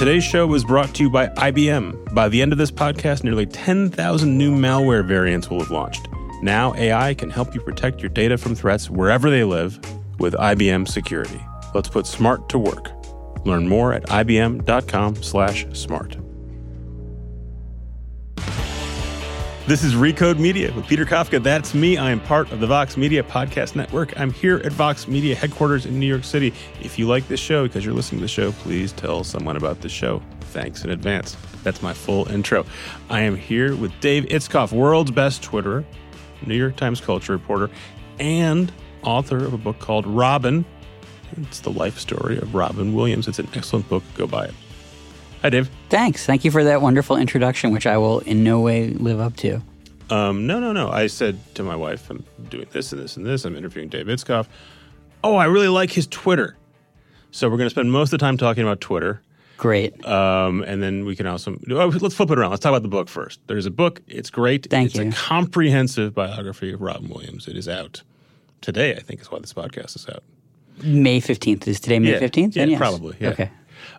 Today's show was brought to you by IBM. By the end of this podcast, nearly 10,000 new malware variants will have launched. Now, AI can help you protect your data from threats wherever they live with IBM Security. Let's put smart to work. Learn more at ibm.com/smart. This is Recode Media with Peter Kafka. That's me. I am part of the Vox Media Podcast Network. I'm here at Vox Media headquarters in New York City. If you like this show because you're listening to the show, please tell someone about the show. Thanks in advance. That's my full intro. I am here with Dave Itzkoff, world's best Twitterer, New York Times culture reporter, and author of a book called Robin. It's the life story of Robin Williams. It's an excellent book. Go buy it. Hi, Dave. Thanks. Thank you for that wonderful introduction, which I will in no way live up to. Um, no, no, no. I said to my wife, I'm doing this and this and this. I'm interviewing Dave Itzkoff. Oh, I really like his Twitter. So we're going to spend most of the time talking about Twitter. Great. Um, and then we can also oh, let's flip it around. Let's talk about the book first. There's a book. It's great. Thank it's you. a comprehensive biography of Robin Williams. It is out today. I think is why this podcast is out. May 15th. Is today May Yeah. 15th? Yeah, yes. probably, yeah. Okay.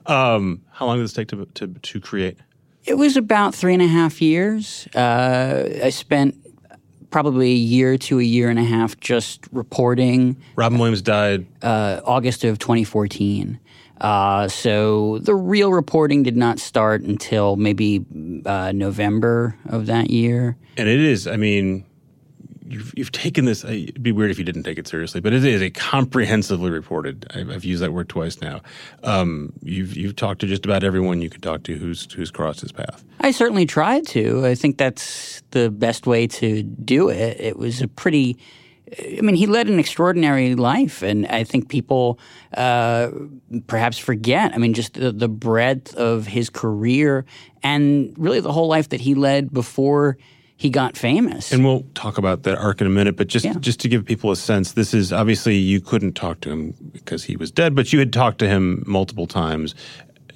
Um, how long did this take to to, to create? It was about three and a half years. Uh, I spent probably a year to a year and a half just reporting Robin Williams died. uh, August of 2014. Uh, so the real reporting did not start until maybe uh, November of that year. And it is, I mean, you've, you've taken this, it'd be weird if you didn't take it seriously, but it is a comprehensively reported. I've, I've used that word twice now. Um, you've, you've talked to just about everyone you could talk to who's, who's crossed his path. I certainly tried to. I think that's the best way to do it. It was a pretty. I mean, he led an extraordinary life, and I think people uh, perhaps forget. I mean, just the, the breadth of his career and really the whole life that he led before he got famous. And we'll talk about that arc in a minute, but just Yeah. just to give people a sense, this is obviously you couldn't talk to him because he was dead, but you had talked to him multiple times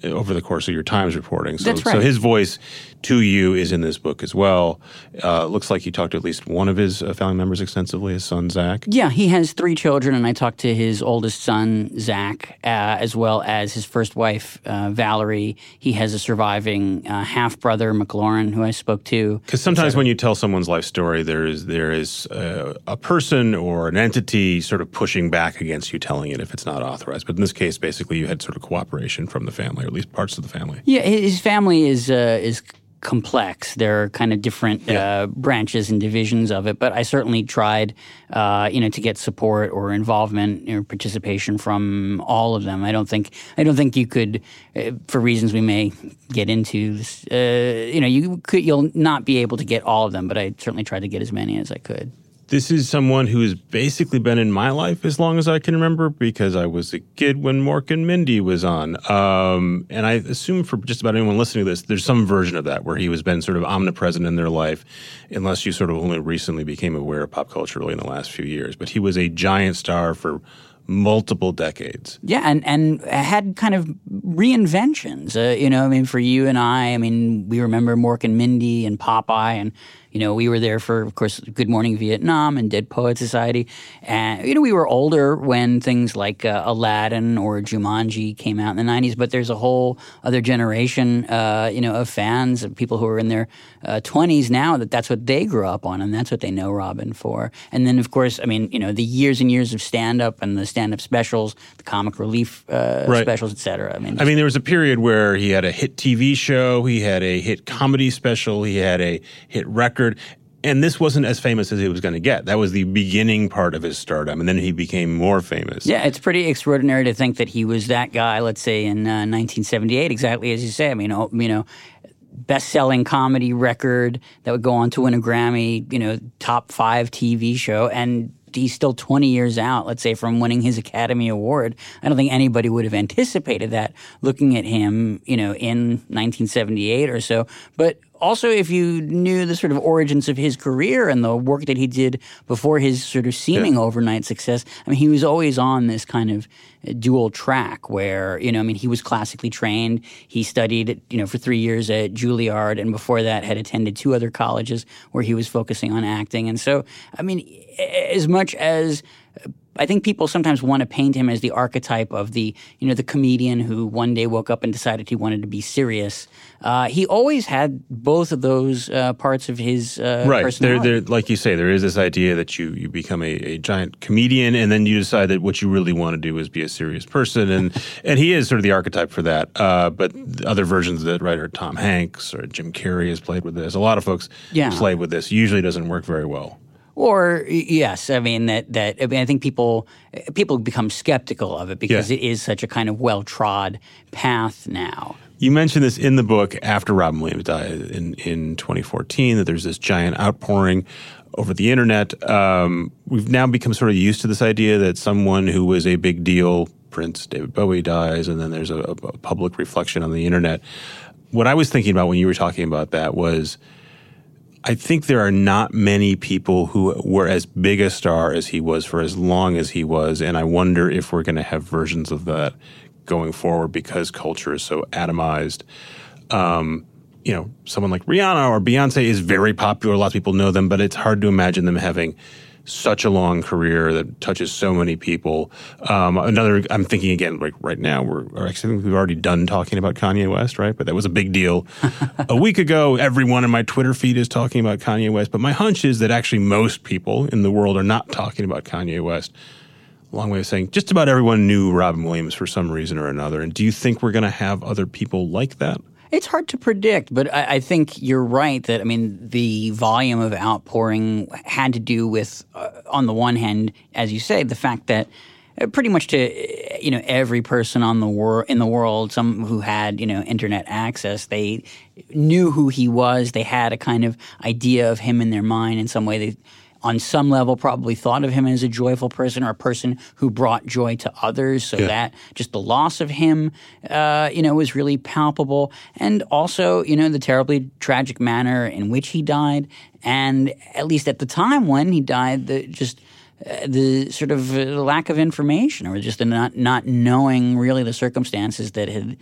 over the course of your Times reporting. So, That's so his voice to you is in this book as well. Uh, looks like you talked to at least one of his uh, family members extensively, his son Zach. Yeah, he has three children, and I talked to his oldest son, Zach, uh, as well as his first wife, uh, Valerie. He has a surviving uh, half brother, McLaurin, who I spoke to. Because sometimes when you tell someone's life story, there is there is uh, a person or an entity sort of pushing back against you telling it if it's not authorized. But in this case, basically, you had sort of cooperation from the family, or at least parts of the family. Yeah, his family is uh, is complex. There are kind of different Yeah. uh, branches and divisions of it, but I certainly tried, uh, you know, to get support or involvement or participation from all of them. I don't think I don't think you could, uh, for reasons we may get into. This, uh, you know, you could you'll not be able to get all of them, but I certainly tried to get as many as I could. This is someone who has basically been in my life as long as I can remember because I was a kid when Mork and Mindy was on. Um, and I assume for just about anyone listening to this, there's some version of that where he has been sort of omnipresent in their life, unless you sort of only recently became aware of pop culture really in the last few years. But he was a giant star for multiple decades. Yeah, and and had kind of reinventions. Uh, you know, I mean, for you and I, I mean, we remember Mork and Mindy and Popeye, and you know, we were there for, of course, Good Morning Vietnam and Dead Poet Society, and you know, we were older when things like uh, Aladdin or Jumanji came out in the '90s. But there's a whole other generation, uh, you know, of fans of people who are in their uh, 20s now that that's what they grew up on, and that's what they know Robin for. And then, of course, I mean, you know, the years and years of stand up and the stand up specials, the comic relief uh, Right. specials, et cetera. I mean, I mean, there was a period where he had a hit TV show, he had a hit comedy special, he had a hit record. And this wasn't as famous as he was going to get. That was the beginning part of his stardom. And then he became more famous. Yeah, it's pretty extraordinary to think that he was that guy. Let's say in uh, 1978, exactly as you say. I mean, oh, you know, best-selling comedy record that would go on to win a Grammy. You know, top five TV show, and he's still 20 years out. Let's say from winning his Academy Award. I don't think anybody would have anticipated that looking at him. You know, in 1978 or so, but. Also, if you knew the sort of origins of his career and the work that he did before his sort of seeming overnight success, I mean, he was always on this kind of uh, dual track where, you know, I mean, he was classically trained. He studied, you know, for three years at Juilliard and before that had attended two other colleges where he was focusing on acting. And so, I mean, as much as I think people sometimes want to paint him as the archetype of the you know the comedian who one day woke up and decided he wanted to be serious. Uh, he always had both of those uh, parts of his uh, right. personality. There, there, like you say, there is this idea that you you become a, a giant comedian, and then you decide that what you really want to do is be a serious person, and and he is sort of the archetype for that. Uh, but other versions of right, are Tom Hanks or Jim Carrey has played with this. A lot of folks Yeah. play with this. Usually doesn't work very well. Or yes, I mean that that I, mean, I think people people become skeptical of it because Yeah. it is such a kind of well trod path now. You mentioned this in the book after Robin Williams died in, in 2014 that there's this giant outpouring over the internet. Um, we've now become sort of used to this idea that someone who was a big deal, Prince David Bowie dies, and then there's a, a public reflection on the internet. What I was thinking about when you were talking about that was I think there are not many people who were as big a star as he was for as long as he was, and I wonder if we're going to have versions of that going forward because culture is so atomized. Um, you know, someone like Rihanna or Beyonce is very popular. Lots of people know them, but it's hard to imagine them having such a long career that touches so many people. Um, another, I'm thinking again, like right now, we're actually we've already done talking about Kanye West, right? But that was a big deal a week ago. Everyone in my Twitter feed is talking about Kanye West, but my hunch is that actually most people in the world are not talking about Kanye West. Long way of saying just about everyone knew Robin Williams for some reason or another. And do you think we're going to have other people like that? It's hard to predict, but I, I think you're right that I mean the volume of outpouring had to do with, uh, on the one hand, as you say, the fact that uh, pretty much to uh, you know every person on the wor- in the world, some who had you know internet access, they knew who he was. They had a kind of idea of him in their mind in some way. They on some level probably thought of him as a joyful person or a person who brought joy to others. So Yeah. that just the loss of him uh, you know was really palpable. And also you know the terribly tragic manner in which he died. And at least at the time when he died the just uh, the sort of uh, lack of information or just the not not knowing really the circumstances that had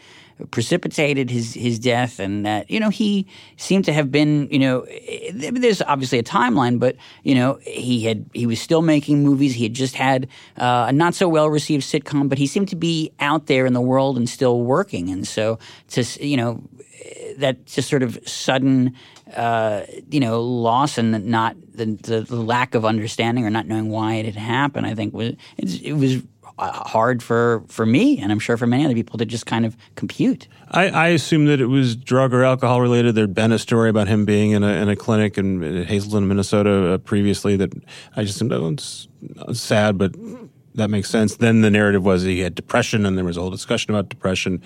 precipitated his his death and that you know he seemed to have been you know eh, there's obviously a timeline but you know he had he was still making movies. He had just had uh, a not so well received sitcom but he seemed to be out there in the world and still working. And so to you know eh, that just sort of sudden uh, you know loss and not the, the, lack of understanding or not knowing why it had happened I think was it was uh, hard for for me and I'm sure for many other people to just kind of compute. I, I assume that it was drug or alcohol related. There'd been a story about him being in a, in a clinic in, in Hazelden, Minnesota, uh, previously. That I just assumed oh, it's sad, but that makes sense. Then the narrative was he had depression, and there was a whole discussion about depression.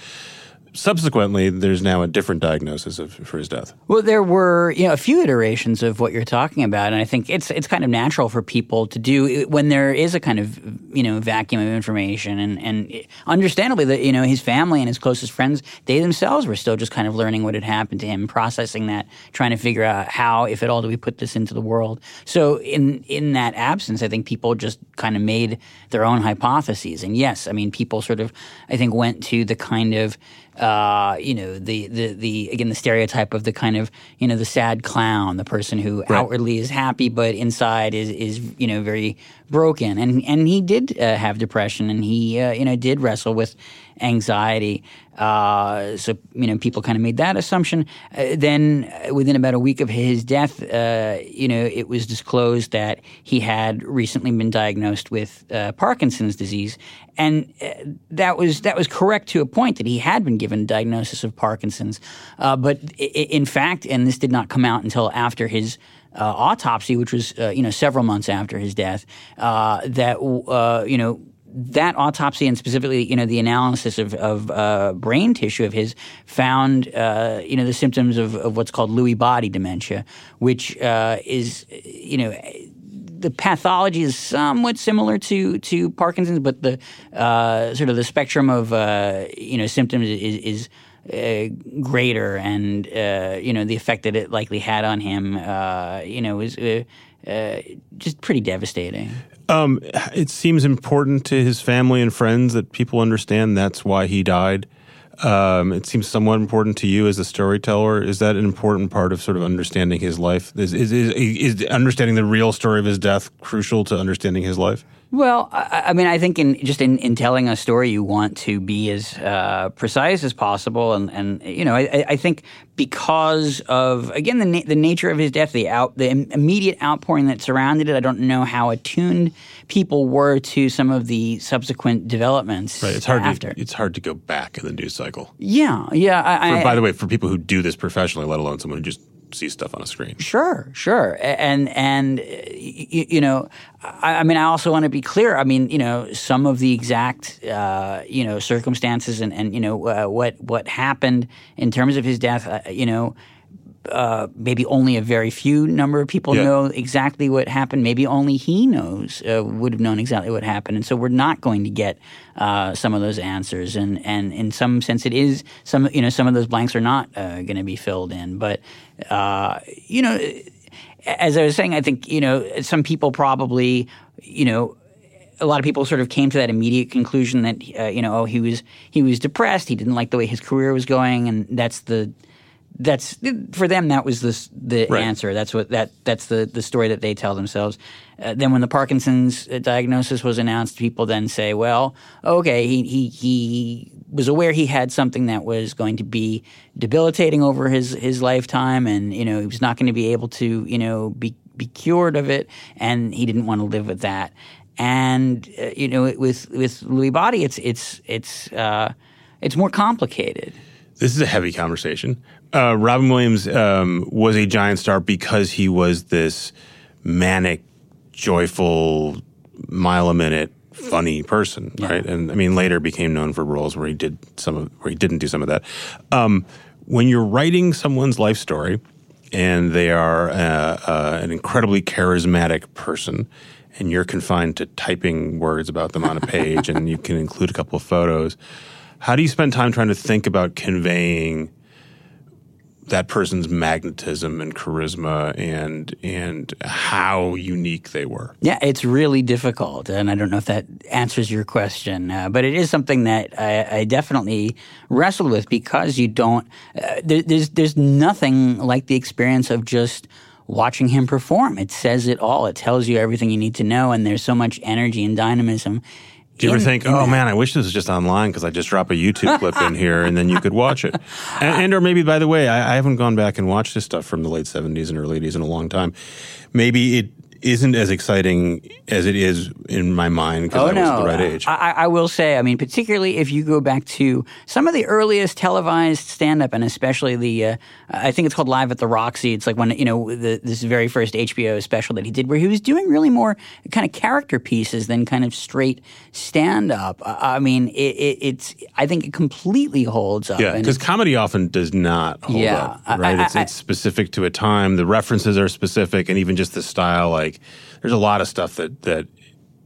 Subsequently, there's now a different diagnosis of, for his death. Well, there were you know a few iterations of what you're talking about, and I think it's it's kind of natural for people to do when there is a kind of you know vacuum of information, and and understandably that you know his family and his closest friends they themselves were still just kind of learning what had happened to him, processing that, trying to figure out how, if at all, do we put this into the world. So in in that absence, I think people just kind of made their own hypotheses, and yes, I mean people sort of I think went to the kind of uh, you know, the, the, the, again, the stereotype of the kind of, you know, the sad clown, the person who outwardly is happy, but inside is, is, you know, very broken. And, and he did uh, have depression and he, uh, you know, did wrestle with anxiety. Uh, so, you know, people kind of made that assumption. Uh, then uh, within about a week of his death, uh, you know, it was disclosed that he had recently been diagnosed with uh, Parkinson's disease. And uh, that was that was correct to a point that he had been given a diagnosis of Parkinson's, uh, but i- in fact, and this did not come out until after his uh, autopsy, which was you know several months after his death, uh, that uh, you know that autopsy and specifically, you know, the analysis of, of uh, brain tissue of his found, uh, you know, the symptoms of, of what's called Lewy body dementia, which uh, is, you know, the pathology is somewhat similar to to Parkinson's, but the uh, sort of the spectrum of uh, you know symptoms is. is uh, greater, and uh, you know the effect that it likely had on him, uh, you know, was uh, just pretty devastating. Um, it seems important to his family and friends that people understand that's why he died. Um, it seems somewhat important to you as a storyteller. Is that an important part of sort of understanding his life? Is, is, is, is understanding the real story of his death crucial to understanding his life? Well, I, I, mean, I think in just in, in telling a story, you want to be as uh, precise as possible, and, and you know, I, I think because of again the na- the nature of his death, the out the immediate outpouring that surrounded it. I don't know how attuned people were to some of the subsequent developments. Right, it's hard. After. To, it's hard to go back in the news cycle. Yeah, yeah. I, for, by the way, for people who do this professionally, let alone someone who just see stuff on a screen. Sure, sure, and and you, you know, I, I, mean, I also want to be clear. I mean, you know, some of the exact uh, you know circumstances and and you know uh, what what happened in terms of his death. Uh, you know, uh, maybe only a very few number of people yeah. know exactly what happened. Maybe only he knows uh, would have known exactly what happened, and so we're not going to get uh, some of those answers. And and in some sense, it is some you know some of those blanks are not uh, going to be filled in. But uh, you know, as I was saying, I think you know some people probably you know a lot of people sort of came to that immediate conclusion that uh, you know oh he was he was depressed he didn't like the way his career was going and that's the that's for them that was the the right. answer that's what that that's the the story that they tell themselves uh, then when the parkinson's uh, diagnosis was announced people then say well okay he he he was aware he had something that was going to be debilitating over his his lifetime and you know he was not going to be able to you know be be cured of it and he didn't want to live with that and uh, you know with with Lewy body it's it's it's uh, it's more complicated this is a heavy conversation. Uh, Robin Williams um, was a giant star because he was this manic, joyful, mile a minute, funny person, yeah. right? And I mean, later became known for roles where he did some of where he didn't do some of that. Um, when you're writing someone's life story, and they are uh, uh, an incredibly charismatic person, and you're confined to typing words about them on a page, and you can include a couple of photos how do you spend time trying to think about conveying that person's magnetism and charisma and and how unique they were. Yeah, it's really difficult, and I don't know if that answers your question, uh, but it is something that I, I, definitely wrestled with because you don't. Uh, there, there's there's nothing like the experience of just watching him perform. It says it all. It tells you everything you need to know, and there's so much energy and dynamism do you ever think, oh man, I wish this was just online because I just drop a YouTube clip in here and then you could watch it? And, and or maybe, by the way, I, I, haven't gone back and watched this stuff from the late 70s and early 80s in a long time. Maybe it isn't as exciting as it is in my mind because oh, I was no. the right age. I, I, will say, I mean, particularly if you go back to some of the earliest televised stand-up, and especially the, uh, I think it's called Live at the Roxy. It's like when you know the, this very first HBO special that he did, where he was doing really more kind of character pieces than kind of straight stand-up. I mean, it, it, it's I think it completely holds up. Yeah, because comedy often does not hold yeah, up. Right? I, it's, it's specific to a time. The references are specific, and even just the style, like like there's a lot of stuff that that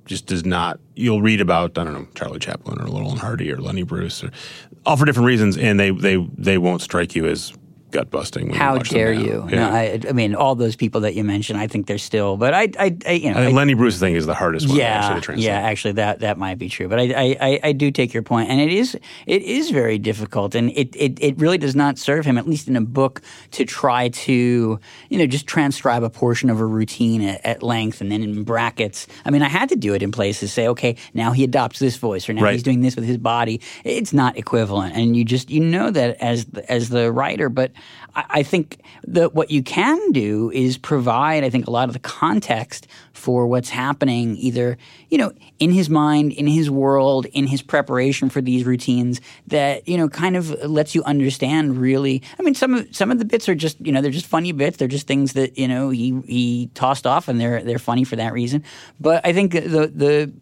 just does not. You'll read about I don't know Charlie Chaplin or Laurel and Hardy or Lenny Bruce, or all for different reasons, and they they they won't strike you as gut busting. How dare you? Yeah. No, I, I, mean, all those people that you mentioned, I think they're still. But I, I, I you know, I Lenny Bruce thing is the hardest one. Yeah, actually yeah, actually, that that might be true. But I, I, I, do take your point, and it is it is very difficult, and it, it it really does not serve him, at least in a book, to try to you know just transcribe a portion of a routine at, at length, and then in brackets. I mean, I had to do it in places. Say, okay, now he adopts this voice, or now right. he's doing this with his body. It's not equivalent, and you just you know that as as the writer, but I think that what you can do is provide, I think, a lot of the context for what's happening, either you know, in his mind, in his world, in his preparation for these routines. That you know, kind of lets you understand. Really, I mean, some of some of the bits are just you know they're just funny bits. They're just things that you know he he tossed off, and they're they're funny for that reason. But I think the the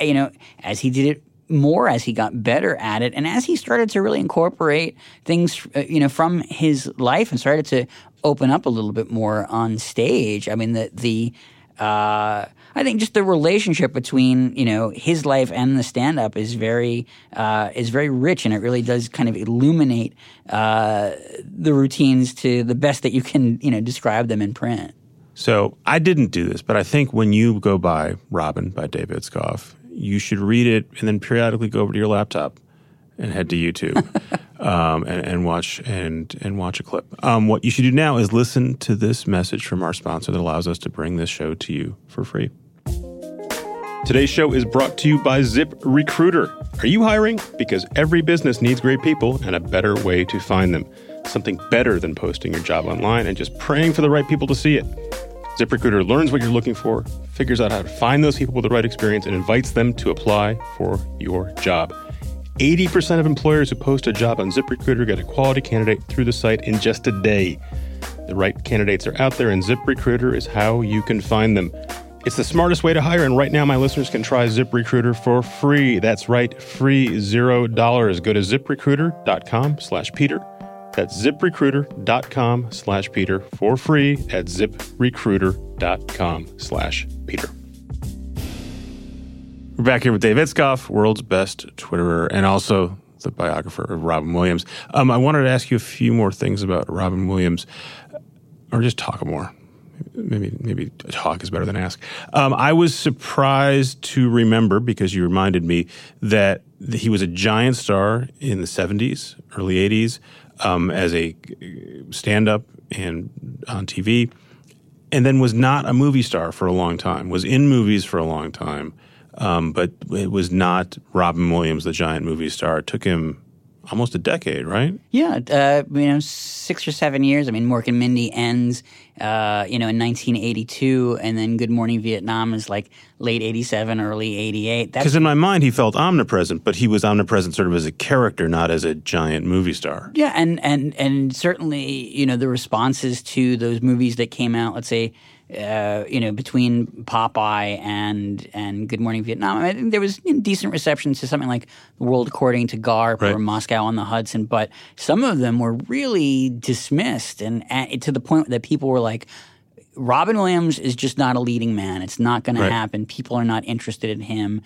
you know as he did it more as he got better at it and as he started to really incorporate things uh, you know from his life and started to open up a little bit more on stage i mean the the uh, I think just the relationship between you know his life and the stand up is very uh, is very rich and it really does kind of illuminate uh, the routines to the best that you can you know describe them in print. So I didn't do this, but I think when you go buy Robin by David Itzkoff you should read it and then periodically go over to your laptop and head to YouTube um, and, and, watch and and watch a clip. Um, what you should do now is listen to this message from our sponsor that allows us to bring this show to you for free. Today's show is brought to you by Zip Recruiter. Are you hiring? Because every business needs great people and a better way to find them. Something better than posting your job online and just praying for the right people to see it. ZipRecruiter learns what you're looking for, figures out how to find those people with the right experience, and invites them to apply for your job. 80% of employers who post a job on ZipRecruiter get a quality candidate through the site in just a day. The right candidates are out there, and ZipRecruiter is how you can find them. It's the smartest way to hire, and right now my listeners can try ZipRecruiter for free. That's right, free zero dollars. Go to ziprecruiter.com slash Peter. That's ziprecruiter.com slash Peter for free at ziprecruiter.com slash Peter. We're back here with Dave Itzkoff, world's best Twitterer, and also the biographer of Robin Williams. Um, I wanted to ask you a few more things about Robin Williams, or just talk more maybe maybe talk is better than ask. Um, I was surprised to remember because you reminded me that he was a giant star in the '70s, early '80s, um, as a stand-up and on TV, and then was not a movie star for a long time. Was in movies for a long time, um, but it was not Robin Williams, the giant movie star. It took him almost a decade, right? Yeah, uh, you know, six or seven years. I mean, Mork and Mindy ends, uh, you know, in 1982, and then Good Morning Vietnam is like late 87, early 88. Because in my mind, he felt omnipresent, but he was omnipresent sort of as a character, not as a giant movie star. Yeah, and and and certainly, you know, the responses to those movies that came out, let's say uh, you know, between Popeye and and Good Morning Vietnam, I think there was decent reception to something like The World According to Garp right. or Moscow on the Hudson, but some of them were really dismissed, and, and to the point that people were like. Robin Williams is just not a leading man. It's not going right. to happen. People are not interested in him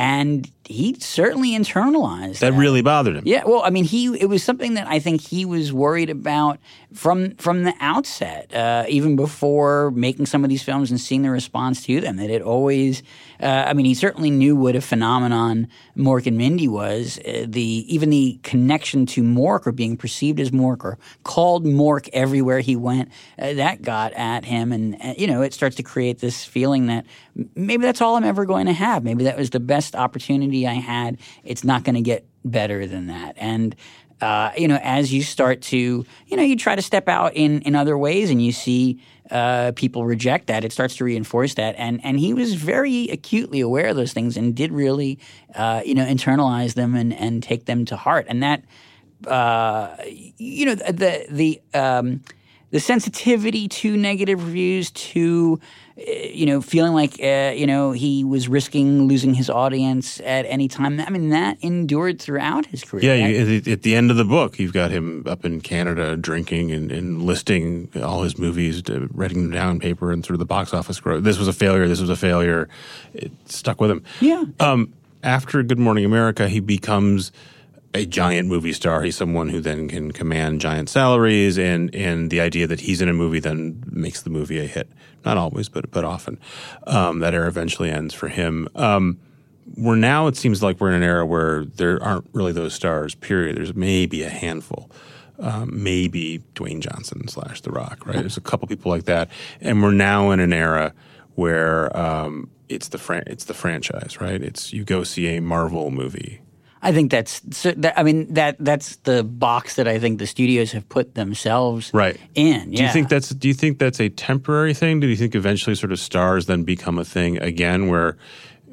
and he certainly internalized that, that, really bothered him. Yeah, well, I mean, he it was something that I think he was worried about from from the outset, uh, even before making some of these films and seeing the response to them. That it always, uh, I mean, he certainly knew what a phenomenon Mork and Mindy was. Uh, the even the connection to Mork or being perceived as Mork or called Mork everywhere he went, uh, that got at him, and uh, you know, it starts to create this feeling that maybe that's all I'm ever going to have. Maybe that was the best opportunity I had. It's not going to get better than that. And uh, you know, as you start to, you know, you try to step out in in other ways, and you see uh, people reject that, it starts to reinforce that. And and he was very acutely aware of those things and did really, uh, you know, internalize them and and take them to heart. And that, uh, you know, the the um, the sensitivity to negative reviews, to Eh, you know, feeling like uh, you know he was risking losing his audience at any time. I mean, that endured throughout his career. Yeah, you, at the end of the book, you've got him up in Canada drinking and, and listing all his movies, writing them down on paper, and sort of the box office growth. This was a failure. This was a failure. It stuck with him. Yeah. Um, after Good Morning America, he becomes a giant movie star. He's someone who then can command giant salaries, and and the idea that he's in a movie then makes the movie a hit. Not always, but but often. Um, that era eventually ends for him. Um, we're now it seems like we're in an era where there aren't really those stars. Period. There's maybe a handful. Um, maybe Dwayne Johnson slash The Rock. Right. There's a couple people like that, and we're now in an era where um, it's the fran- it's the franchise. Right. It's you go see a Marvel movie I think that's. I mean that that's the box that I think the studios have put themselves right in. Yeah. Do you think that's Do you think that's a temporary thing? Do you think eventually sort of stars then become a thing again, where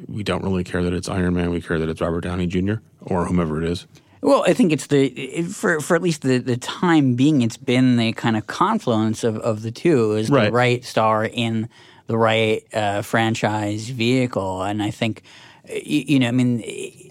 we don't really care that it's Iron Man, we care that it's Robert Downey Jr. or whomever it is? Well, I think it's the for for at least the, the time being, it's been the kind of confluence of, of the two is right. the right star in the right uh, franchise vehicle, and I think you, you, know, I mean,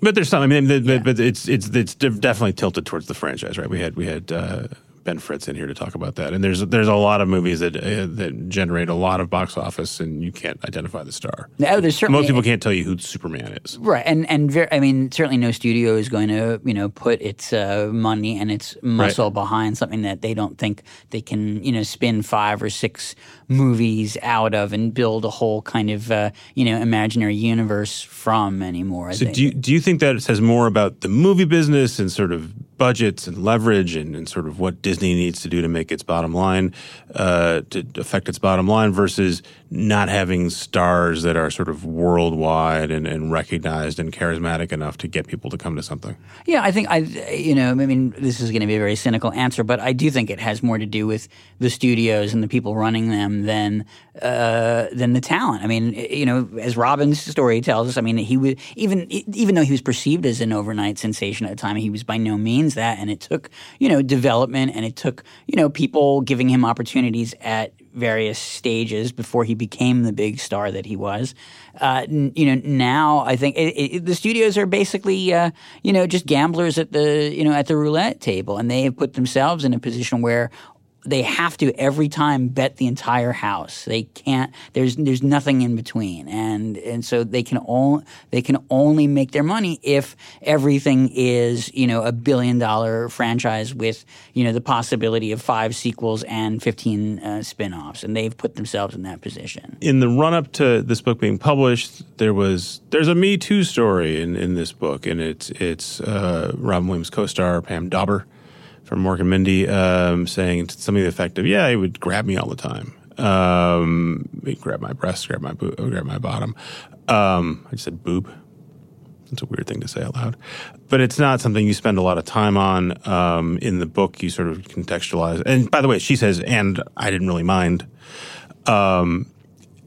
but there's some. I mean, the, yeah. but it's it's it's definitely tilted towards the franchise, right? We had we had uh, Ben Fritz in here to talk about that. And there's there's a lot of movies that uh, that generate a lot of box office, and you can't identify the star. No, there's certainly most people can't tell you who Superman is. Right, and and very, I mean, certainly no studio is going to you know put its uh, money and its muscle right. behind something that they don't think they can you know spin five or six movies out of and build a whole kind of uh, you know imaginary universe from anymore. So do you, do you think that it says more about the movie business and sort of budgets and leverage and, and, sort of what Disney needs to do to make its bottom line, uh, to affect its bottom line versus not having stars that are sort of worldwide and, and, recognized and charismatic enough to get people to come to something? Yeah, I think I, you know, I mean, this is going to be a very cynical answer, but I do think it has more to do with the studios and the people running them than uh, than the talent. I mean, you know, as Robin's story tells us, I mean, he was even even though he was perceived as an overnight sensation at the time, he was by no means that, and it took you know development and it took you know people giving him opportunities at various stages before he became the big star that he was. Uh, n- you know, now I think it, it, the studios are basically, uh, you know, just gamblers at the, you know, at the roulette table, and they have put themselves in a position where they have to every time bet the entire house. They can't. There's there's nothing in between, and and so they can only they can only make their money if everything is you know a billion dollar franchise with you know the possibility of five sequels and fifteen uh, spin-offs, and they've put themselves in that position. In the run up to this book being published, there was there's a Me Too story in in this book, and it's it's uh, Robin Williams co-star Pam Dawber from Mork and Mindy um, saying something to the effect of, "Yeah, he would grab me all the time. Um, he'd grab my breast, grab my bo- grab my bottom." Um, I just said boob. It's a weird thing to say out loud, but it's not something you spend a lot of time on. Um, in the book, you sort of contextualize. And by the way, she says, "And I didn't really mind." Um,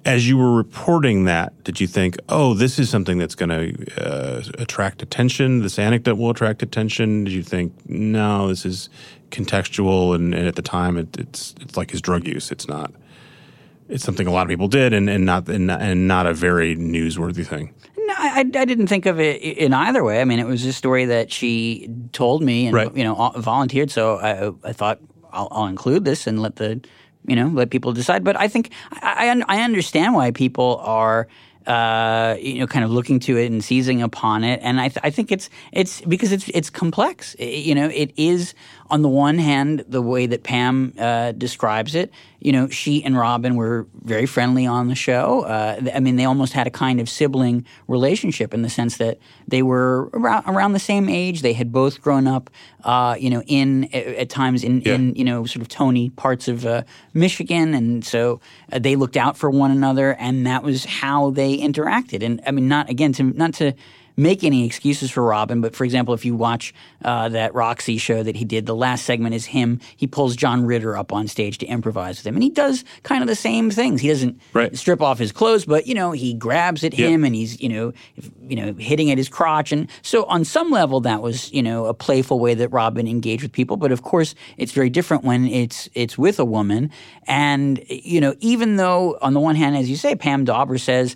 as you were reporting that, did you think, oh, this is something that's going to uh, attract attention? This anecdote will attract attention? Did you think, no, this is contextual, and, and at the time, it, it's it's like his drug use. It's not. It's something a lot of people did, and, and not and, and not a very newsworthy thing. No, I, I didn't think of it in either way. I mean, it was a story that she told me and right. you know volunteered. So I, I thought I'll, I'll include this and let the you know, let people decide. But I think I, I, understand why people are. Uh, you know, kind of looking to it and seizing upon it, and I, th- I think it's it's because it's it's complex. It, you know, it is on the one hand, the way that Pam uh, describes it, you know, she and Robin were very friendly on the show. Uh, I mean, they almost had a kind of sibling relationship in the sense that they were around, around the same age. They had both grown up, uh, you know, in at times in, yeah. in you know sort of Tony parts of uh, Michigan, and so uh, they looked out for one another, and that was how they interacted. And I mean, not again to not to make any excuses for Robin, but for example, if you watch uh, that Roxy show that he did, the last segment is him. He pulls John Ritter up on stage to improvise with him, and he does kind of the same things. He doesn't right. strip off his clothes, but you know he grabs at him and he's you know you know hitting at his crotch, and so on some level that was you know a playful way that Robin engaged with people. But of course, it's very different when it's it's with a woman, and you know even though on the one hand, as you say, Pam Dawber says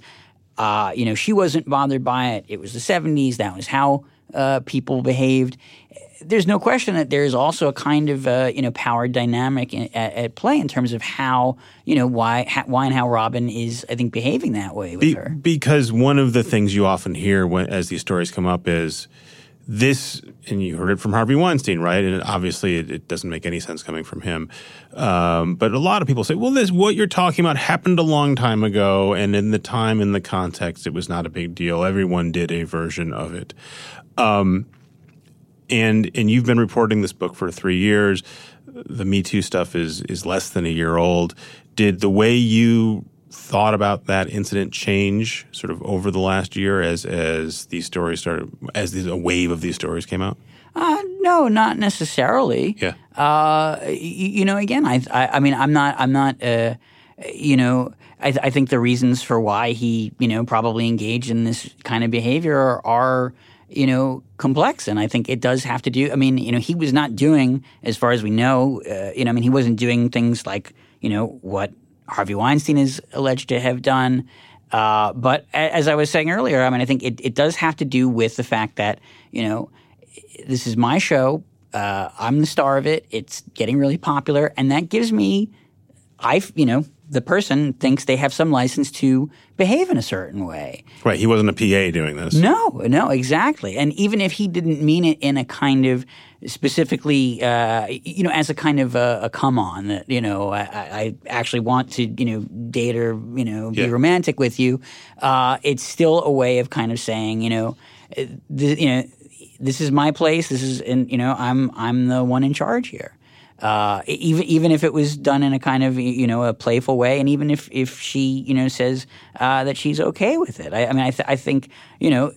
uh, you know, she wasn't bothered by it. It was the 70s. That was how uh, people behaved. There's no question that there's also a kind of uh, you know power dynamic in, at, at, play in terms of how you know why ha, why and how Robin is I think behaving that way with Be, her. Because one of the things you often hear when as these stories come up is this, and you heard it from Harvey Weinstein, right? And obviously, it, it doesn't make any sense coming from him. Um, but a lot of people say, "Well, this what you're talking about happened a long time ago, and in the time, in the context, it was not a big deal. Everyone did a version of it." Um, and and you've been reporting this book for three years. The Me Too stuff is is less than a year old. Did the way you thought about that incident change sort of over the last year as as these stories started as these, a wave of these stories came out? Uh, no, not necessarily. Yeah. Uh, you, you, know, again, I, I, I, mean, I'm not, I'm not, uh, you know, I, I, think the reasons for why he, you know, probably engaged in this kind of behavior are, you know, complex. And I think it does have to do, I mean, you know, he was not doing, as far as we know, uh, you know, I mean, he wasn't doing things like, you know, what Harvey Weinstein is alleged to have done. Uh, but as I was saying earlier, I mean, I think it, it does have to do with the fact that, you know, this is my show. Uh, I'm the star of it. It's getting really popular. And that gives me, I, you know, the person thinks they have some license to behave in a certain way. Right. He wasn't a PA doing this. No, no, exactly. And even if he didn't mean it in a kind of specifically, uh, you know, as a kind of a, a, come on that, you know, I, I, actually want to, you know, date or, you know, be yeah. romantic with you, uh, it's still a way of kind of saying, you know, the, you know, this is my place. This is, and you know, I'm I'm the one in charge here. Uh, even even if it was done in a kind of you know a playful way, and even if if she you know says uh, that she's okay with it, I, I mean I, th- I think you know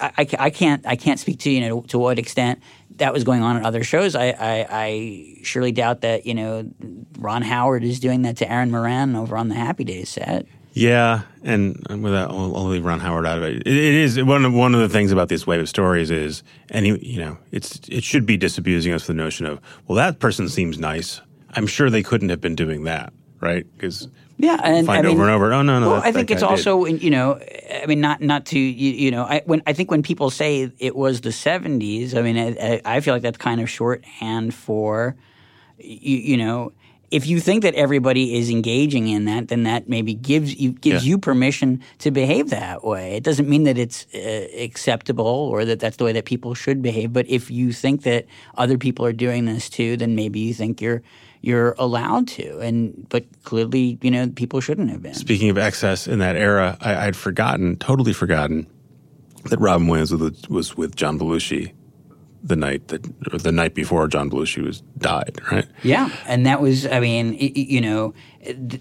I, I, I can't I can't speak to you know to what extent that was going on at other shows. I, I, I, surely doubt that you know Ron Howard is doing that to Erin Moran over on the Happy Days set. Yeah, and without I'll, I'll leave Ron Howard out of it. it. It is one of one of the things about this wave of stories is, and you, know, it's it should be disabusing us for the notion of, well, that person seems nice. I'm sure they couldn't have been doing that, right? Because yeah, and find I mean, over and over. Oh no, no. Well, I think it's also did. you know, I mean, not not to you, you know, I when I think when people say it was the '70s, I mean, I, I feel like that's kind of shorthand for you, you know. If you think that everybody is engaging in that, then that maybe gives you gives Yeah. you permission to behave that way. It doesn't mean that it's uh, acceptable or that that's the way that people should behave. But if you think that other people are doing this too, then maybe you think you're you're allowed to. And but clearly, you know, people shouldn't have been. Speaking of excess in that era, I, I'd forgotten, totally forgotten, that Robin Williams was, was with John Belushi the night that or the night before John Belushi was died. Right. Yeah, and that was, I mean, y- you know, th-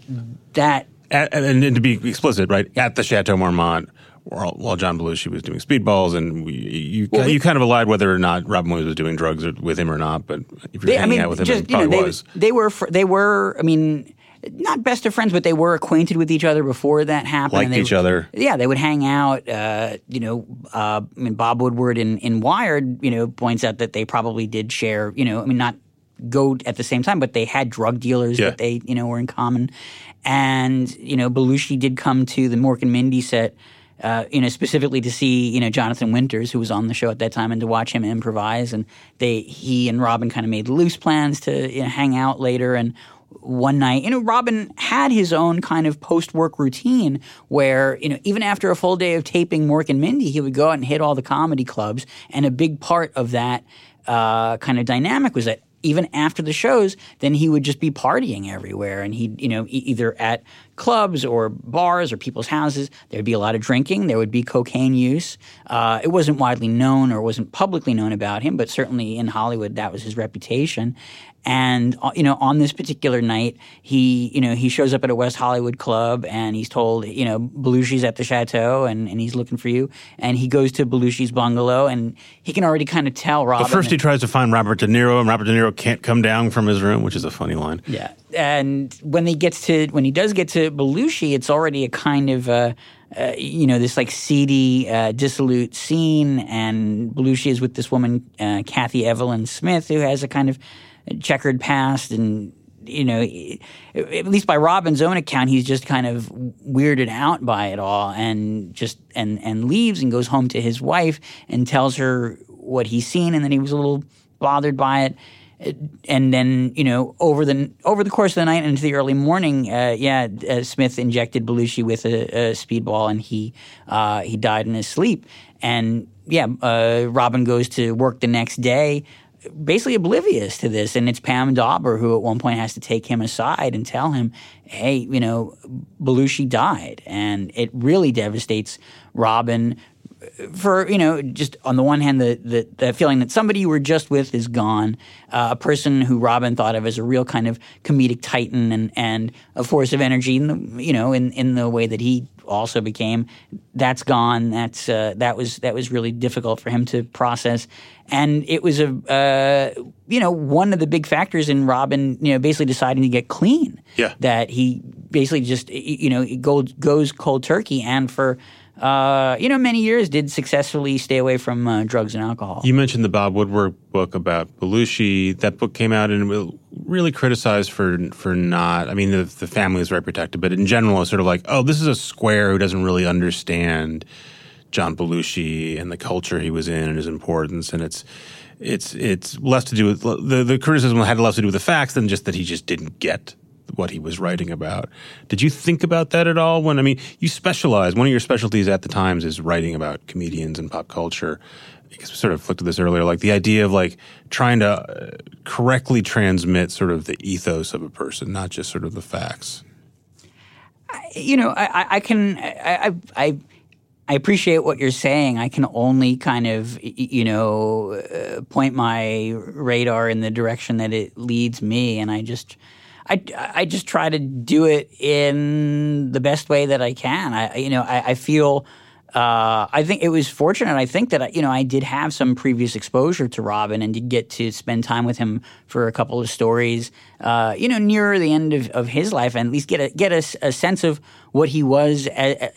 that. At, and, and to be explicit, right at the Chateau Marmont, while, while John Belushi was doing speedballs, and we, you Well, you kind of allied whether or not Robin Williams was doing drugs or, with him or not. But if you're They, I mean, out with him, just it you know, probably they, was. they were they were. I mean, not best of friends, but they were acquainted with each other before that happened. Liked and they, each other. Yeah, they would hang out. Uh, you know, uh, I mean, Bob Woodward in, in Wired, you know, points out that they probably did share. You know, I mean, not go at the same time, but they had drug dealers Yeah. that they you know were in common. And you know, Belushi did come to the Mork and Mindy set. Uh, you know, specifically to see you know Jonathan Winters, who was on the show at that time, and to watch him improvise. And they, he and Robin, kind of made loose plans to you know, hang out later. And one night, you know, Robin had his own kind of post-work routine where you know, even after a full day of taping Mork and Mindy, he would go out and hit all the comedy clubs. And a big part of that uh, kind of dynamic was that even after the shows, then he would just be partying everywhere, and he'd you know e- either at clubs or bars or people's houses. There'd be a lot of drinking. There would be cocaine use. Uh, it wasn't widely known or wasn't publicly known about him, but certainly in Hollywood that was his reputation. And uh, you know, on this particular night, he you know he shows up at a West Hollywood club and he's told you know Belushi's at the chateau and, and he's looking for you. And he goes to Belushi's bungalow and he can already kind of tell Robin. But first, he tries to find Robert De Niro, and Robert De Niro can't come down from his room, which is a funny line. Yeah, and when he gets to when he does get to Belushi, it's already a kind of uh, uh, you know this like seedy, uh, dissolute scene, and Belushi is with this woman, uh, Cathy Evelyn Smith, who has a kind of checkered past, and you know, at least by Robin's own account, he's just kind of weirded out by it all, and just and and leaves and goes home to his wife and tells her what he's seen, and then he was a little bothered by it and then you know over the over the course of the night into the early morning, uh, yeah, uh, Smith injected Belushi with a, a speedball, and he uh, he died in his sleep. And yeah, uh, Robin goes to work the next day, basically oblivious to this, and it's Pam Dawber who at one point has to take him aside and tell him, "Hey, you know, Belushi died," and it really devastates Robin for you know just on the one hand the, the, the feeling that somebody you were just with is gone uh, a person who robin thought of as a real kind of comedic titan and, and a force of energy in the, you know in, in the way that he also became that's gone that's uh, that was that was really difficult for him to process and it was a uh, you know one of the big factors in robin you know basically deciding to get clean Yeah. that he basically just you know goes goes cold turkey and for uh, you know, many years did successfully stay away from uh, drugs and alcohol. You mentioned the Bob Woodward book about Belushi. That book came out and was really criticized for for not. I mean, the, the family is very protected, but in general, it's sort of like, oh, this is a square who doesn't really understand John Belushi and the culture he was in and his importance, and it's. It's it's less to do with the the criticism had less to do with the facts than just that he just didn't get what he was writing about. Did you think about that at all? When I mean, you specialize. One of your specialties at the Times is writing about comedians and pop culture. Guess we sort of looked at this earlier, like the idea of like trying to uh, correctly transmit sort of the ethos of a person, not just sort of the facts. you know, I, I- can, I, I, I, I appreciate what you're saying. I can only kind of, you know, uh, point my radar in the direction that it leads me, and I just, I, I just try to do it in the best way that I can. I, you know, I, I feel. Uh, I think it was fortunate. I think that you know I did have some previous exposure to Robin and did get to spend time with him for a couple of stories. Uh, you know, near the end of, of his life, and at least get a get a, a sense of what he was,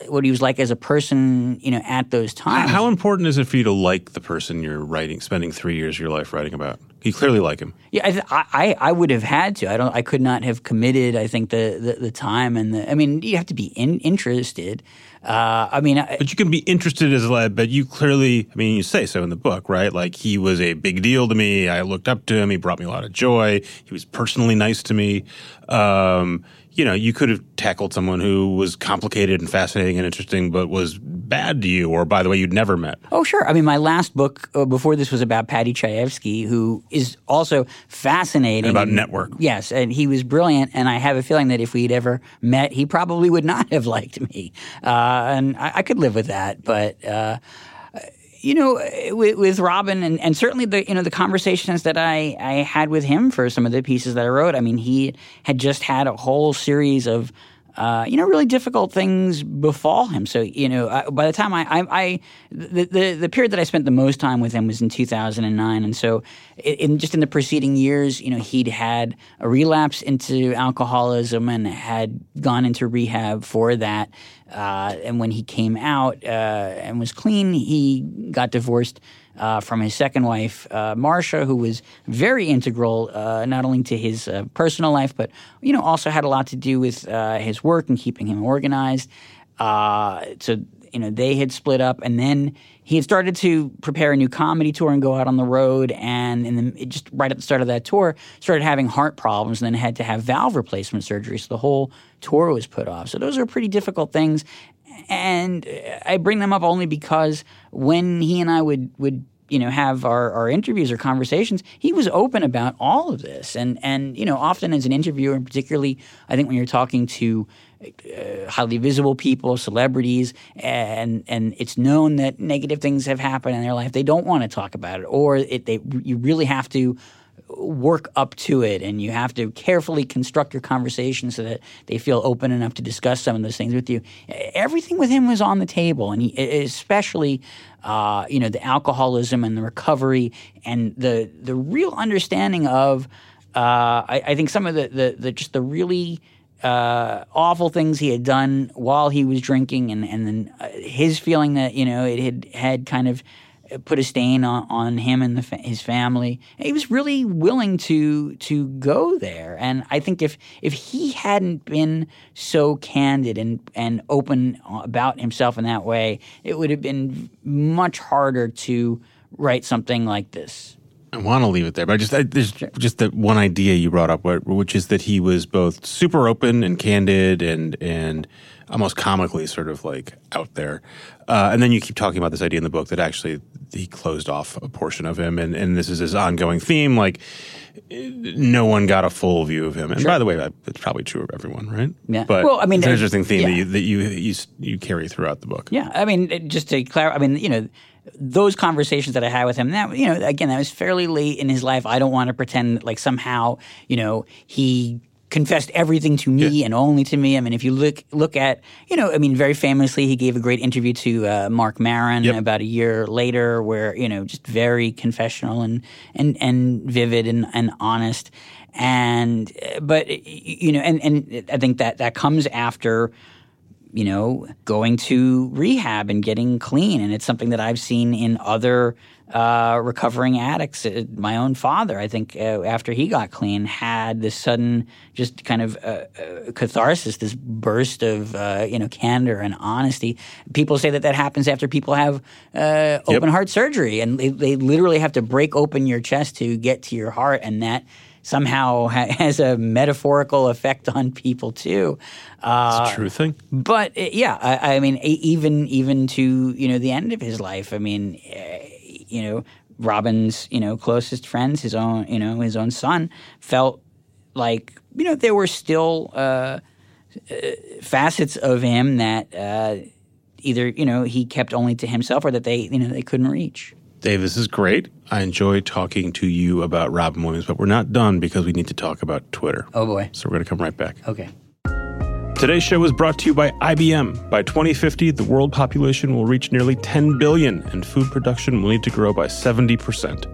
what he was like as a person, you know, at those times. How important is it for you to like the person you're writing, spending three years of your life writing about? You clearly like him. Yeah, I, I, I would have had to. I don't. I could not have committed. I think the the, the time and the. I mean, you have to be in, interested. Uh, I mean, but you can be interested as a lad, but you clearly. I mean, you say so in the book, right? Like he was a big deal to me. I looked up to him. He brought me a lot of joy. He was personally nice to me. Um, you know, you could have tackled someone who was complicated and fascinating and interesting, but was bad to you, or by the way, you'd never met. Oh, sure. I mean, my last book uh, before this was about Paddy Chayefsky, who is also fascinating. And about network. Yes, and he was brilliant, and I have a feeling that if we'd ever met, he probably would not have liked me. Uh, and I, I, could live with that, but. Uh, you know, with, with Robin, and, and certainly the you know the conversations that I, I had with him for some of the pieces that I wrote. I mean, he had just had a whole series of uh, you know, really difficult things befall him. So, you know, I, by the time I, I, I the, the, the period that I spent the most time with him was in 2009, and so in just in the preceding years, you know, he'd had a relapse into alcoholism and had gone into rehab for that. Uh, and when he came out uh, and was clean, he got divorced uh, from his second wife, uh, Marcia, who was very integral uh, not only to his uh, personal life, but you know also had a lot to do with uh, his work and keeping him organized. Uh, so you know they had split up, and then he had started to prepare a new comedy tour and go out on the road. And in the, just right at the start of that tour, started having heart problems, and then had to have valve replacement surgery. So the whole tour was put off. So those are pretty difficult things and I bring them up only because when he and I would would you know have our, our interviews or conversations he was open about all of this. And and you know often as an interviewer and particularly i think when you're talking to uh, highly visible people celebrities and and it's known that negative things have happened in their life they don't want to talk about it. Or it, they you really have to work up to it and you have to carefully construct your conversation so that they feel open enough to discuss some of those things with you. Everything with him was on the table and he, especially uh, you know the alcoholism and the recovery and the the real understanding of uh, I, I, think some of the, the, the just the really uh, awful things he had done while he was drinking and and then uh, his feeling that you know it had had kind of put a stain on, on him and the, his family. He was really willing to to go there, and I think if if he hadn't been so candid and and open about himself in that way, it would have been much harder to write something like this. I want to leave it there, but I just I, there's sure. just that one idea you brought up, which is that he was both super open and candid and and almost comically sort of like out there. Uh, and then you keep talking about this idea in the book that actually he closed off a portion of him, and, and this is his ongoing theme. Like no one got a full view of him. And sure. by the way, that's probably true of everyone, right? Yeah. But well, I mean, it's an interesting theme yeah. that, you, that you you you carry throughout the book. Yeah, I mean, just to clarify, I mean, you know those conversations that I had with him, that you know, again, that was fairly late in his life. I don't want to pretend like somehow, you know, he confessed everything to me yeah. and only to me. I mean, if you look look at, you know, I mean, very famously, he gave a great interview to uh, Marc Maron yep. about a year later, where you know, just very confessional and and and vivid and, and honest. And but you know, and and I think that that comes after you know, going to rehab and getting clean. And it's something that I've seen in other uh, recovering addicts. Uh, my own father, I think, uh, after he got clean, had this sudden, just kind of uh, uh catharsis, this burst of uh, you know candor and honesty. People say that that happens after people have open yep. heart surgery, and they, they literally have to break open your chest to get to your heart, and that somehow has a metaphorical effect on people too. Uh, it's a true thing. But yeah, I, I, mean, even even to you know the end of his life. I mean, you know, Robin's, you know, closest friends, his own, you know, his own son, felt like, you know, there were still uh, uh, facets of him that uh, either you know he kept only to himself or that they you know they couldn't reach. Dave, this is great. I enjoy talking to you about Robin Williams, but we're not done because we need to talk about Twitter. Oh boy. So we're going to come right back. Okay. Today's show was brought to you by IBM. By 2050, the world population will reach nearly 10 billion, and food production will need to grow by 70%.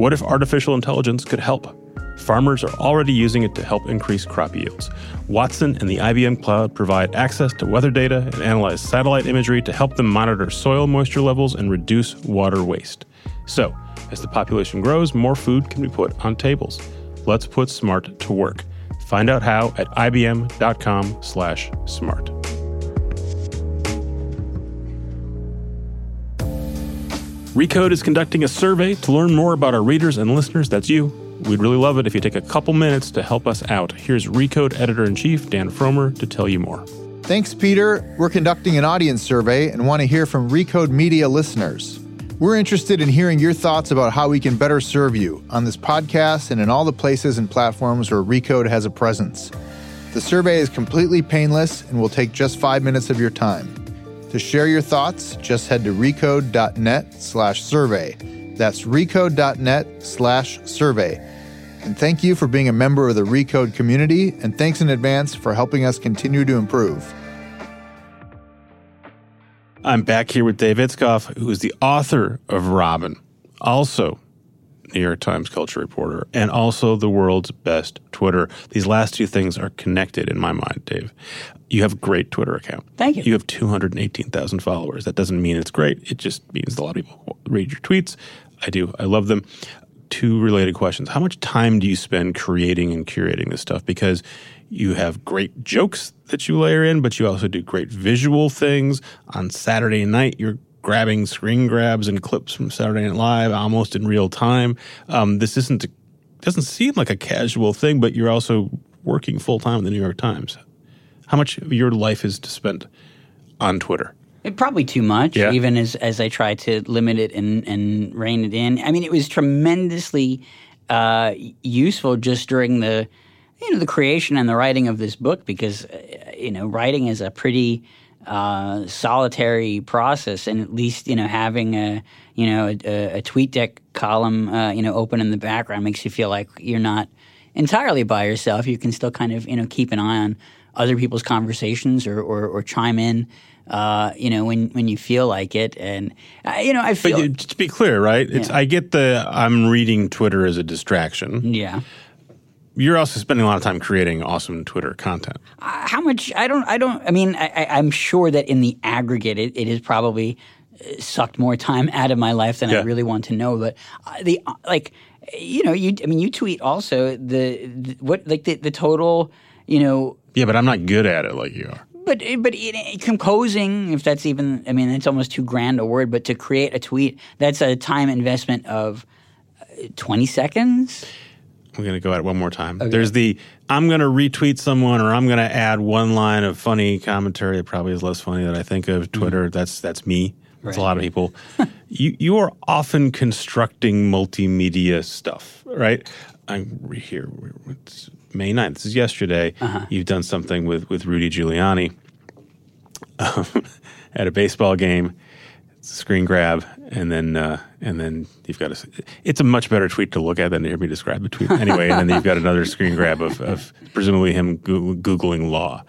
What if artificial intelligence could help? Farmers are already using it to help increase crop yields. Watson and the IBM Cloud provide access to weather data and analyze satellite imagery to help them monitor soil moisture levels and reduce water waste. So, as the population grows, more food can be put on tables. Let's put smart to work. Find out how at ibm.com/smart. Recode is conducting a survey to learn more about our readers and listeners. That's you. We'd really love it if you take a couple minutes to help us out. Here's Recode editor in chief Dan Frommer to tell you more. Thanks, Peter. We're conducting an audience survey and want to hear from Recode Media listeners. We're interested in hearing your thoughts about how we can better serve you on this podcast and in all the places and platforms where Recode has a presence. The survey is completely painless and will take just five minutes of your time. To share your thoughts, just head to recode.net slash survey. That's recode.net slash survey. And thank you for being a member of the Recode community, and thanks in advance for helping us continue to improve. I'm back here with Dave Itzkoff, who is the author of Robin, also New York Times culture reporter, and also the world's best Twitter. These last two things are connected in my mind, Dave. You have a great Twitter account. Thank you. You have 218,000 followers. That doesn't mean it's great. It just means a lot of people read your tweets. I do. I love them. Two related questions. How much time do you spend creating and curating this stuff? Because you have great jokes that you layer in, but you also do great visual things. On Saturday night, you're grabbing screen grabs and clips from Saturday Night Live almost in real time. Um, this isn't doesn't seem like a casual thing, but you're also working full time at the New York Times. How much of your life is to spend on Twitter? It, probably too much, Yeah. even as as I try to limit it and and rein it in. I mean, it was tremendously uh, useful just during the you know the creation and the writing of this book because uh, you know writing is a pretty uh, solitary process, and at least you know having a you know a, a TweetDeck column uh, you know open in the background makes you feel like you're not entirely by yourself. You can still kind of you know keep an eye on other people's conversations or or, or chime in. Uh, you know when when you feel like it, and uh, you know I But feel you, to be clear, right? It's Yeah. I get the I'm reading Twitter as a distraction. yeah. You're also spending a lot of time creating awesome Twitter content. Uh, how much i don't i don't i mean I, I, i'm sure that in the aggregate it, it has probably uh, sucked more time out of my life than Yeah. i really want to know but uh, the uh, like you know you i mean you tweet also the, the what like the, the total you know Yeah, but I'm not good at it like you are. But but it, composing if that's even i mean it's almost too grand a word but to create a tweet that's a time investment of uh, 20 seconds I'm going to go at it one more time. There's the I'm going to retweet someone or I'm going to add one line of funny commentary that probably is less funny that I think of Twitter. That's that's me. That's a lot of people. you you are often constructing multimedia stuff, right? I'm here. It's May 9th. This is yesterday. You've done something with with Rudy Giuliani um, at a baseball game. It's a screen grab, and then uh, and then you've got a. It's a much better tweet to look at than to hear me describe the tweet. Anyway, and then you've got another screen grab of, of presumably him goo- googling law.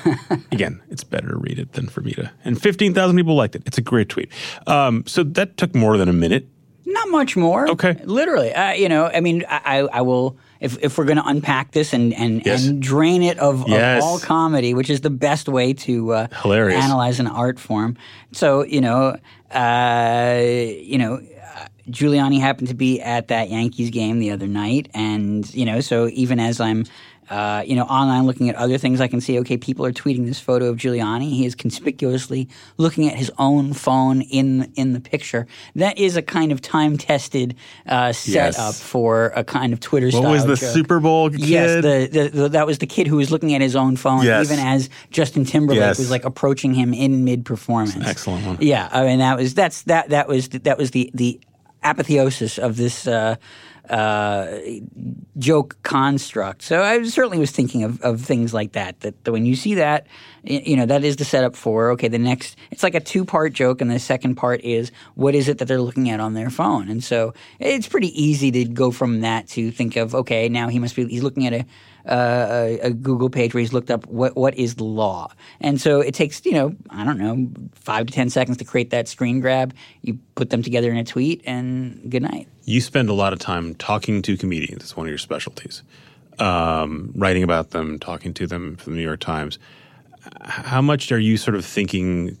Again, it's better to read it than for me to. And fifteen thousand people liked it. It's a great tweet. Um, so that took more than a minute. Not much more. Okay. Literally, uh, you know, I mean, I, I will if if we're going to unpack this and and, Yes. and drain it of, Yes. of all comedy, which is the best way to uh, Hilarious. analyze an art form. So you know, uh, you know. uh, Giuliani happened to be at that Yankees game the other night, and you know, so even as I'm, uh, you know, online looking at other things, I can see okay, people are tweeting this photo of Giuliani. He is conspicuously looking at his own phone in in the picture. That is a kind of time tested uh, setup Yes. for a kind of Twitter. What was the joke. Super Bowl kid? Yes, the, the, the, that was the kid who was looking at his own phone, Yes. even as Justin Timberlake Yes. was like approaching him in mid performance. excellent one. Yeah, I mean that was that's that that was that was the the apotheosis of this uh, uh, joke construct. So I certainly was thinking of, of things like that, that. That when you see that, you know, that is the setup for okay. The next, it's like a two part joke, and the second part is what is it that they're looking at on their phone, and so it's pretty easy to go from that to think of okay, now he must be he's looking at a uh, a, a, Google page where he's looked up what what is the law, and so it takes you know I don't know five to ten seconds to create that screen grab. You put them together in a tweet, and good night. You spend a lot of time talking to comedians. It's one of your specialties. Um, writing about them, talking to them for the New York Times. How much are you sort of thinking?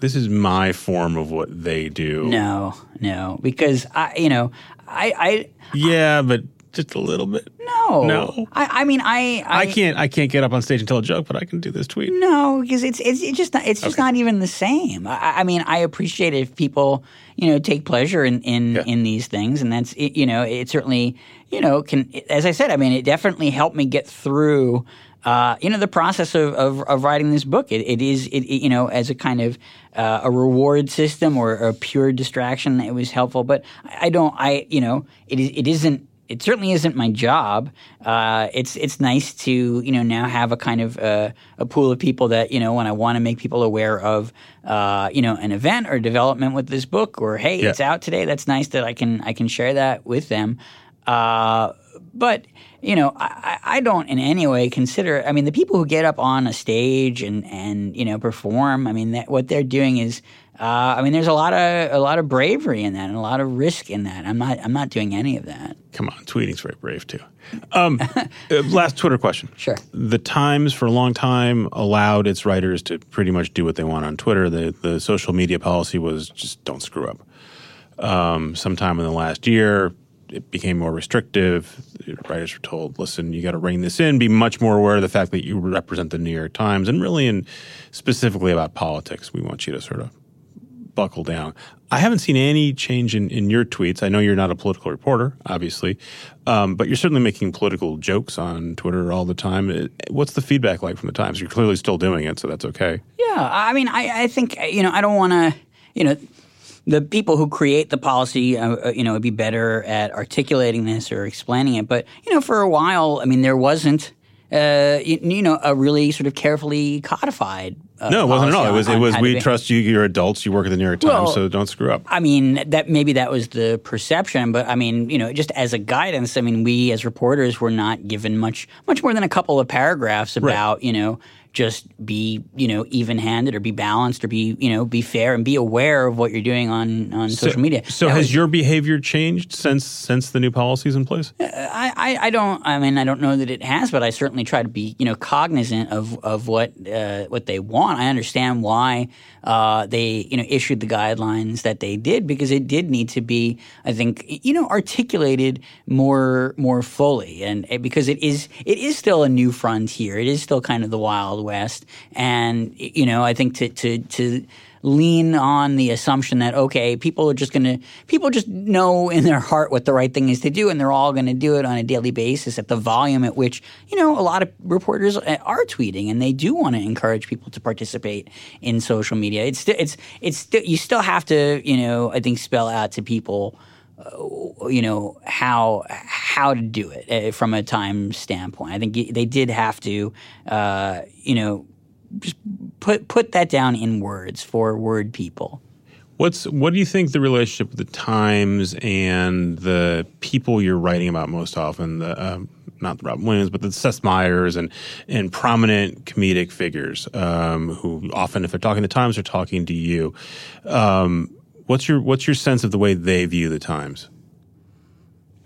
This is my form of what they do. No, no, because I, you know, I, I yeah, but just a little bit? No, no. I, I mean, I, I, I can't I can't get up on stage and tell a joke, but I can do this tweet. No, because it's it's, it's just not, it's just okay. not even the same. I, I, mean, I appreciate if people you know take pleasure in in, yeah. in these things, and that's it, you know it certainly you know can as I said, I mean, it definitely helped me get through. Uh, you know the process of, of, of writing this book. It, it is it, it, you know as a kind of uh, a reward system or a pure distraction. It was helpful, but I don't. I you know it is it isn't it certainly isn't my job. Uh, it's it's nice to you know now have a kind of uh, a pool of people that you know when I want to make people aware of uh, you know an event or development with this book or hey yeah. it's out today. That's nice that I can I can share that with them. Uh, but you know, I, I, don't in any way consider. I mean, the people who get up on a stage and and you know perform. I mean, that, what they're doing is uh, I mean, there's a lot of a lot of bravery in that, and a lot of risk in that. I'm not I'm not doing any of that. Come on, tweeting's very brave too. Um, uh, last Twitter question. Sure. The Times for a long time allowed its writers to pretty much do what they want on Twitter. The the social media policy was just don't screw up. Um, sometime in the last year, it became more restrictive. Writers were told, "Listen, you got to rein this in. Be much more aware of the fact that you represent the New York Times, and really, in specifically about politics, we want you to sort of buckle down. I haven't seen any change in, in your tweets. I know you're not a political reporter, obviously, um, but you're certainly making political jokes on Twitter all the time. What's the feedback like from the Times? You're clearly still doing it, so that's okay. Yeah, I mean, I, I think you know, I don't want to, you know. The people who create the policy, uh, uh, you know, would be better at articulating this or explaining it. But you know, for a while, I mean, there wasn't uh, you, you, know, a really sort of carefully codified. Uh, no, it wasn't at all. It was it was we trust you. You're adults. You work at the New York Times, well, so don't screw up. I mean, that maybe that was the perception, but I mean, you know, just as a guidance, I mean, we as reporters were not given much much more than a couple of paragraphs about right. you know just be you know even handed or be balanced or be you know be fair and be aware of what you're doing on on so, social media. So that has was, your behavior changed since since the new policies in place? Uh, I, I, I don't I mean I don't know that it has, but I certainly try to be you know cognizant of of what uh, what they want. I understand why uh, they you know issued the guidelines that they did because it did need to be I think you know articulated more more fully and because it is it is still a new frontier. It is still kind of the wild West. And, you know, I think to, to, to lean on the assumption that, okay, people are just going to, people just know in their heart what the right thing is to do and they're all going to do it on a daily basis at the volume at which, you know, a lot of reporters are tweeting and they do want to encourage people to participate in social media. It's, it's, it's, you still have to, you know, I think spell out to people – uh, you know how how to do it uh, from a time standpoint. I think they did have to, uh, you know, just put put that down in words for word people. What's what do you think the relationship with the Times and the people you're writing about most often? The um, not the Robin Williams, but the Seth Meyers and and prominent comedic figures um, who often, if they're talking to the Times, are talking to you. Um, What's your what's your sense of the way they view the times?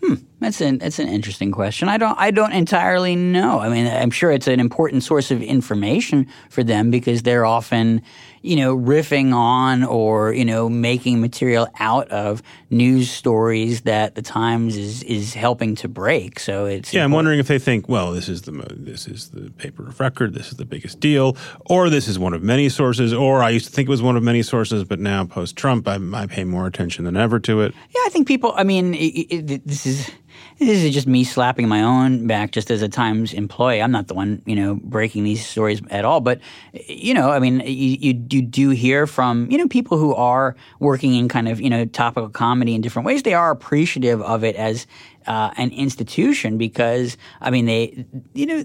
Hmm, that's an that's an interesting question. I don't I don't entirely know. I mean, I'm sure it's an important source of information for them because they're often you know, riffing on or, you know, making material out of news stories that the Times is is helping to break. So it's Yeah, important. I'm wondering if they think, well, this is the this is the paper of record, this is the biggest deal, or this is one of many sources, or I used to think it was one of many sources, but now post Trump, I, I pay more attention than ever to it. Yeah, I think people, I mean, it, it, this is this is just me slapping my own back just as a Times employee. I'm not the one, you know, breaking these stories at all. But, you know, I mean, you, you, you do hear from you know people who are working in kind of you know topical comedy in different ways. They are appreciative of it as uh, an institution because I mean they you know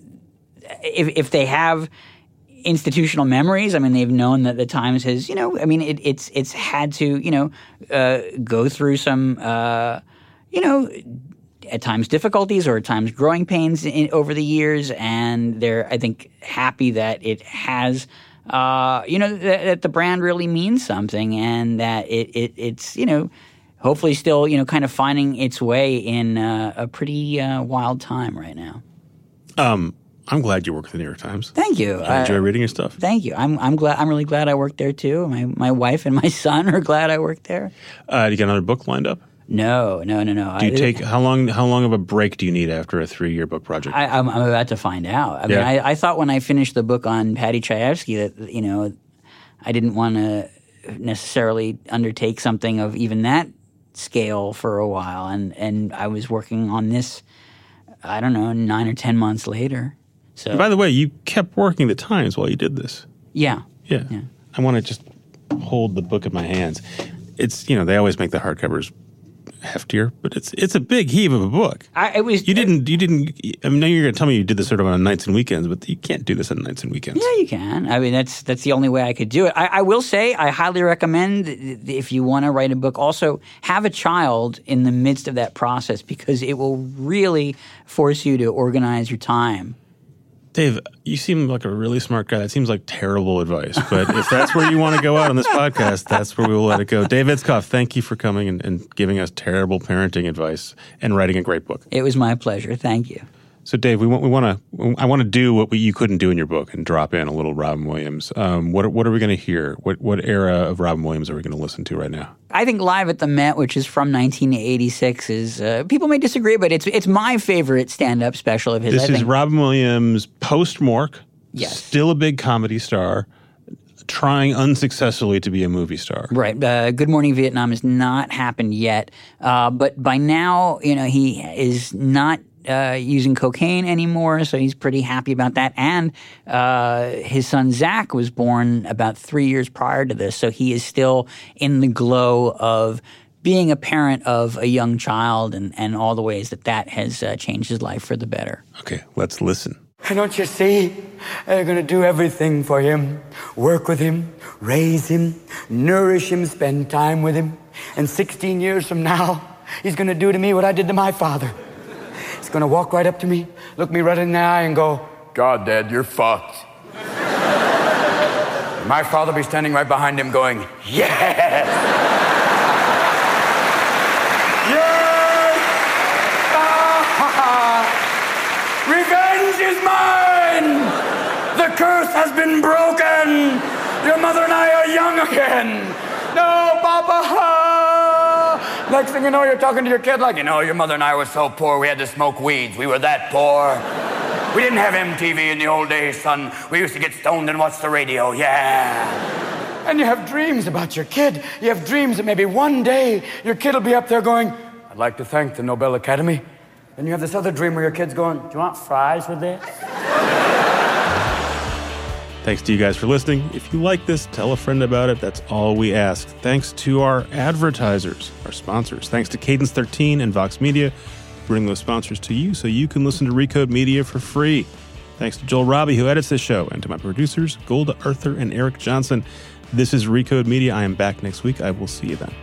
if if they have institutional memories. I mean, they've known that the Times has, you know, I mean, it, it's it's had to, you know, uh, go through some, uh, you know, at times difficulties or at times growing pains in, over the years, and they're, I think, happy that it has. Uh, you know that, that, the brand really means something, and that it, it it's you know hopefully still you know kind of finding its way in uh, a pretty uh, wild time right now. Um, I'm glad you work at the New York Times. Thank you. I enjoy uh, reading your stuff. Thank you. I'm I'm glad. I'm really glad I worked there too. My my wife and my son are glad I worked there. Uh, do you got another book lined up? No, no, no, no. Do you I, take how long? How long of a break do you need after a three-year book project? I, am about to find out. I mean, I, I, thought when I finished the book on Paddy Chayefsky that you know, I didn't want to necessarily undertake something of even that scale for a while, and and I was working on this. I don't know, nine or ten months later. So, and by the way, you kept working the Times while you did this. Yeah. Yeah. yeah. I want to just hold the book in my hands. It's you know they always make the hardcovers heftier, but it's it's a big heave of a book. I, it was you didn't you didn't. I mean, now you're going to tell me you did this sort of on nights and weekends, but you can't do this on nights and weekends. Yeah, you can. I mean, that's that's the only way I could do it. I, I will say, I highly recommend if you want to write a book, also have a child in the midst of that process because it will really force you to organize your time Dave, you seem like a really smart guy. That seems like terrible advice. But if that's where you want to go out on this podcast, that's where we will let it go. Dave Itzkoff, thank you for coming and, and giving us terrible parenting advice and writing a great book. It was my pleasure. Thank you. So, Dave, we want we want to I want to do what we, you couldn't do in your book and drop in a little Robin Williams. Um, what what are we going to hear? What what era of Robin Williams are we going to listen to right now? I think Live at the Met, which is from 1986, is uh, people may disagree, but it's it's my favorite stand up special of his. This is Robin Williams post Mork. Yes, still a big comedy star trying unsuccessfully to be a movie star. Right. Uh, Good Morning Vietnam has not happened yet, uh, but by now, you know, he is not uh, using cocaine anymore, so he's pretty happy about that. And uh, his son Zach was born about three years prior to this, so he is still in the glow of being a parent of a young child and, and all the ways that that has uh, changed his life for the better. Okay, let's listen. And don't you see? They're going to do everything for him work with him, raise him, nourish him, spend time with him. And 16 years from now, he's going to do to me what I did to my father to walk right up to me, look me right in the eye, and go, God, Dad, you're fucked. My father be standing right behind him going, Yes! yes! Revenge is mine! The curse has been broken! Your mother and I are young again! No, Papa! Next thing you know, you're talking to your kid like, you know, your mother and I were so poor, we had to smoke weeds. We were that poor. We didn't have MTV in the old days, son. We used to get stoned and watch the radio, yeah. And you have dreams about your kid. You have dreams that maybe one day your kid will be up there going, I'd like to thank the Nobel Academy. Then you have this other dream where your kid's going, Do you want fries with this? Thanks to you guys for listening. If you like this, tell a friend about it. That's all we ask. Thanks to our advertisers, our sponsors. Thanks to Cadence 13 and Vox Media bring those sponsors to you so you can listen to Recode Media for free. Thanks to Joel Robbie, who edits this show, and to my producers, Golda Arthur and Eric Johnson. This is Recode Media. I am back next week. I will see you then.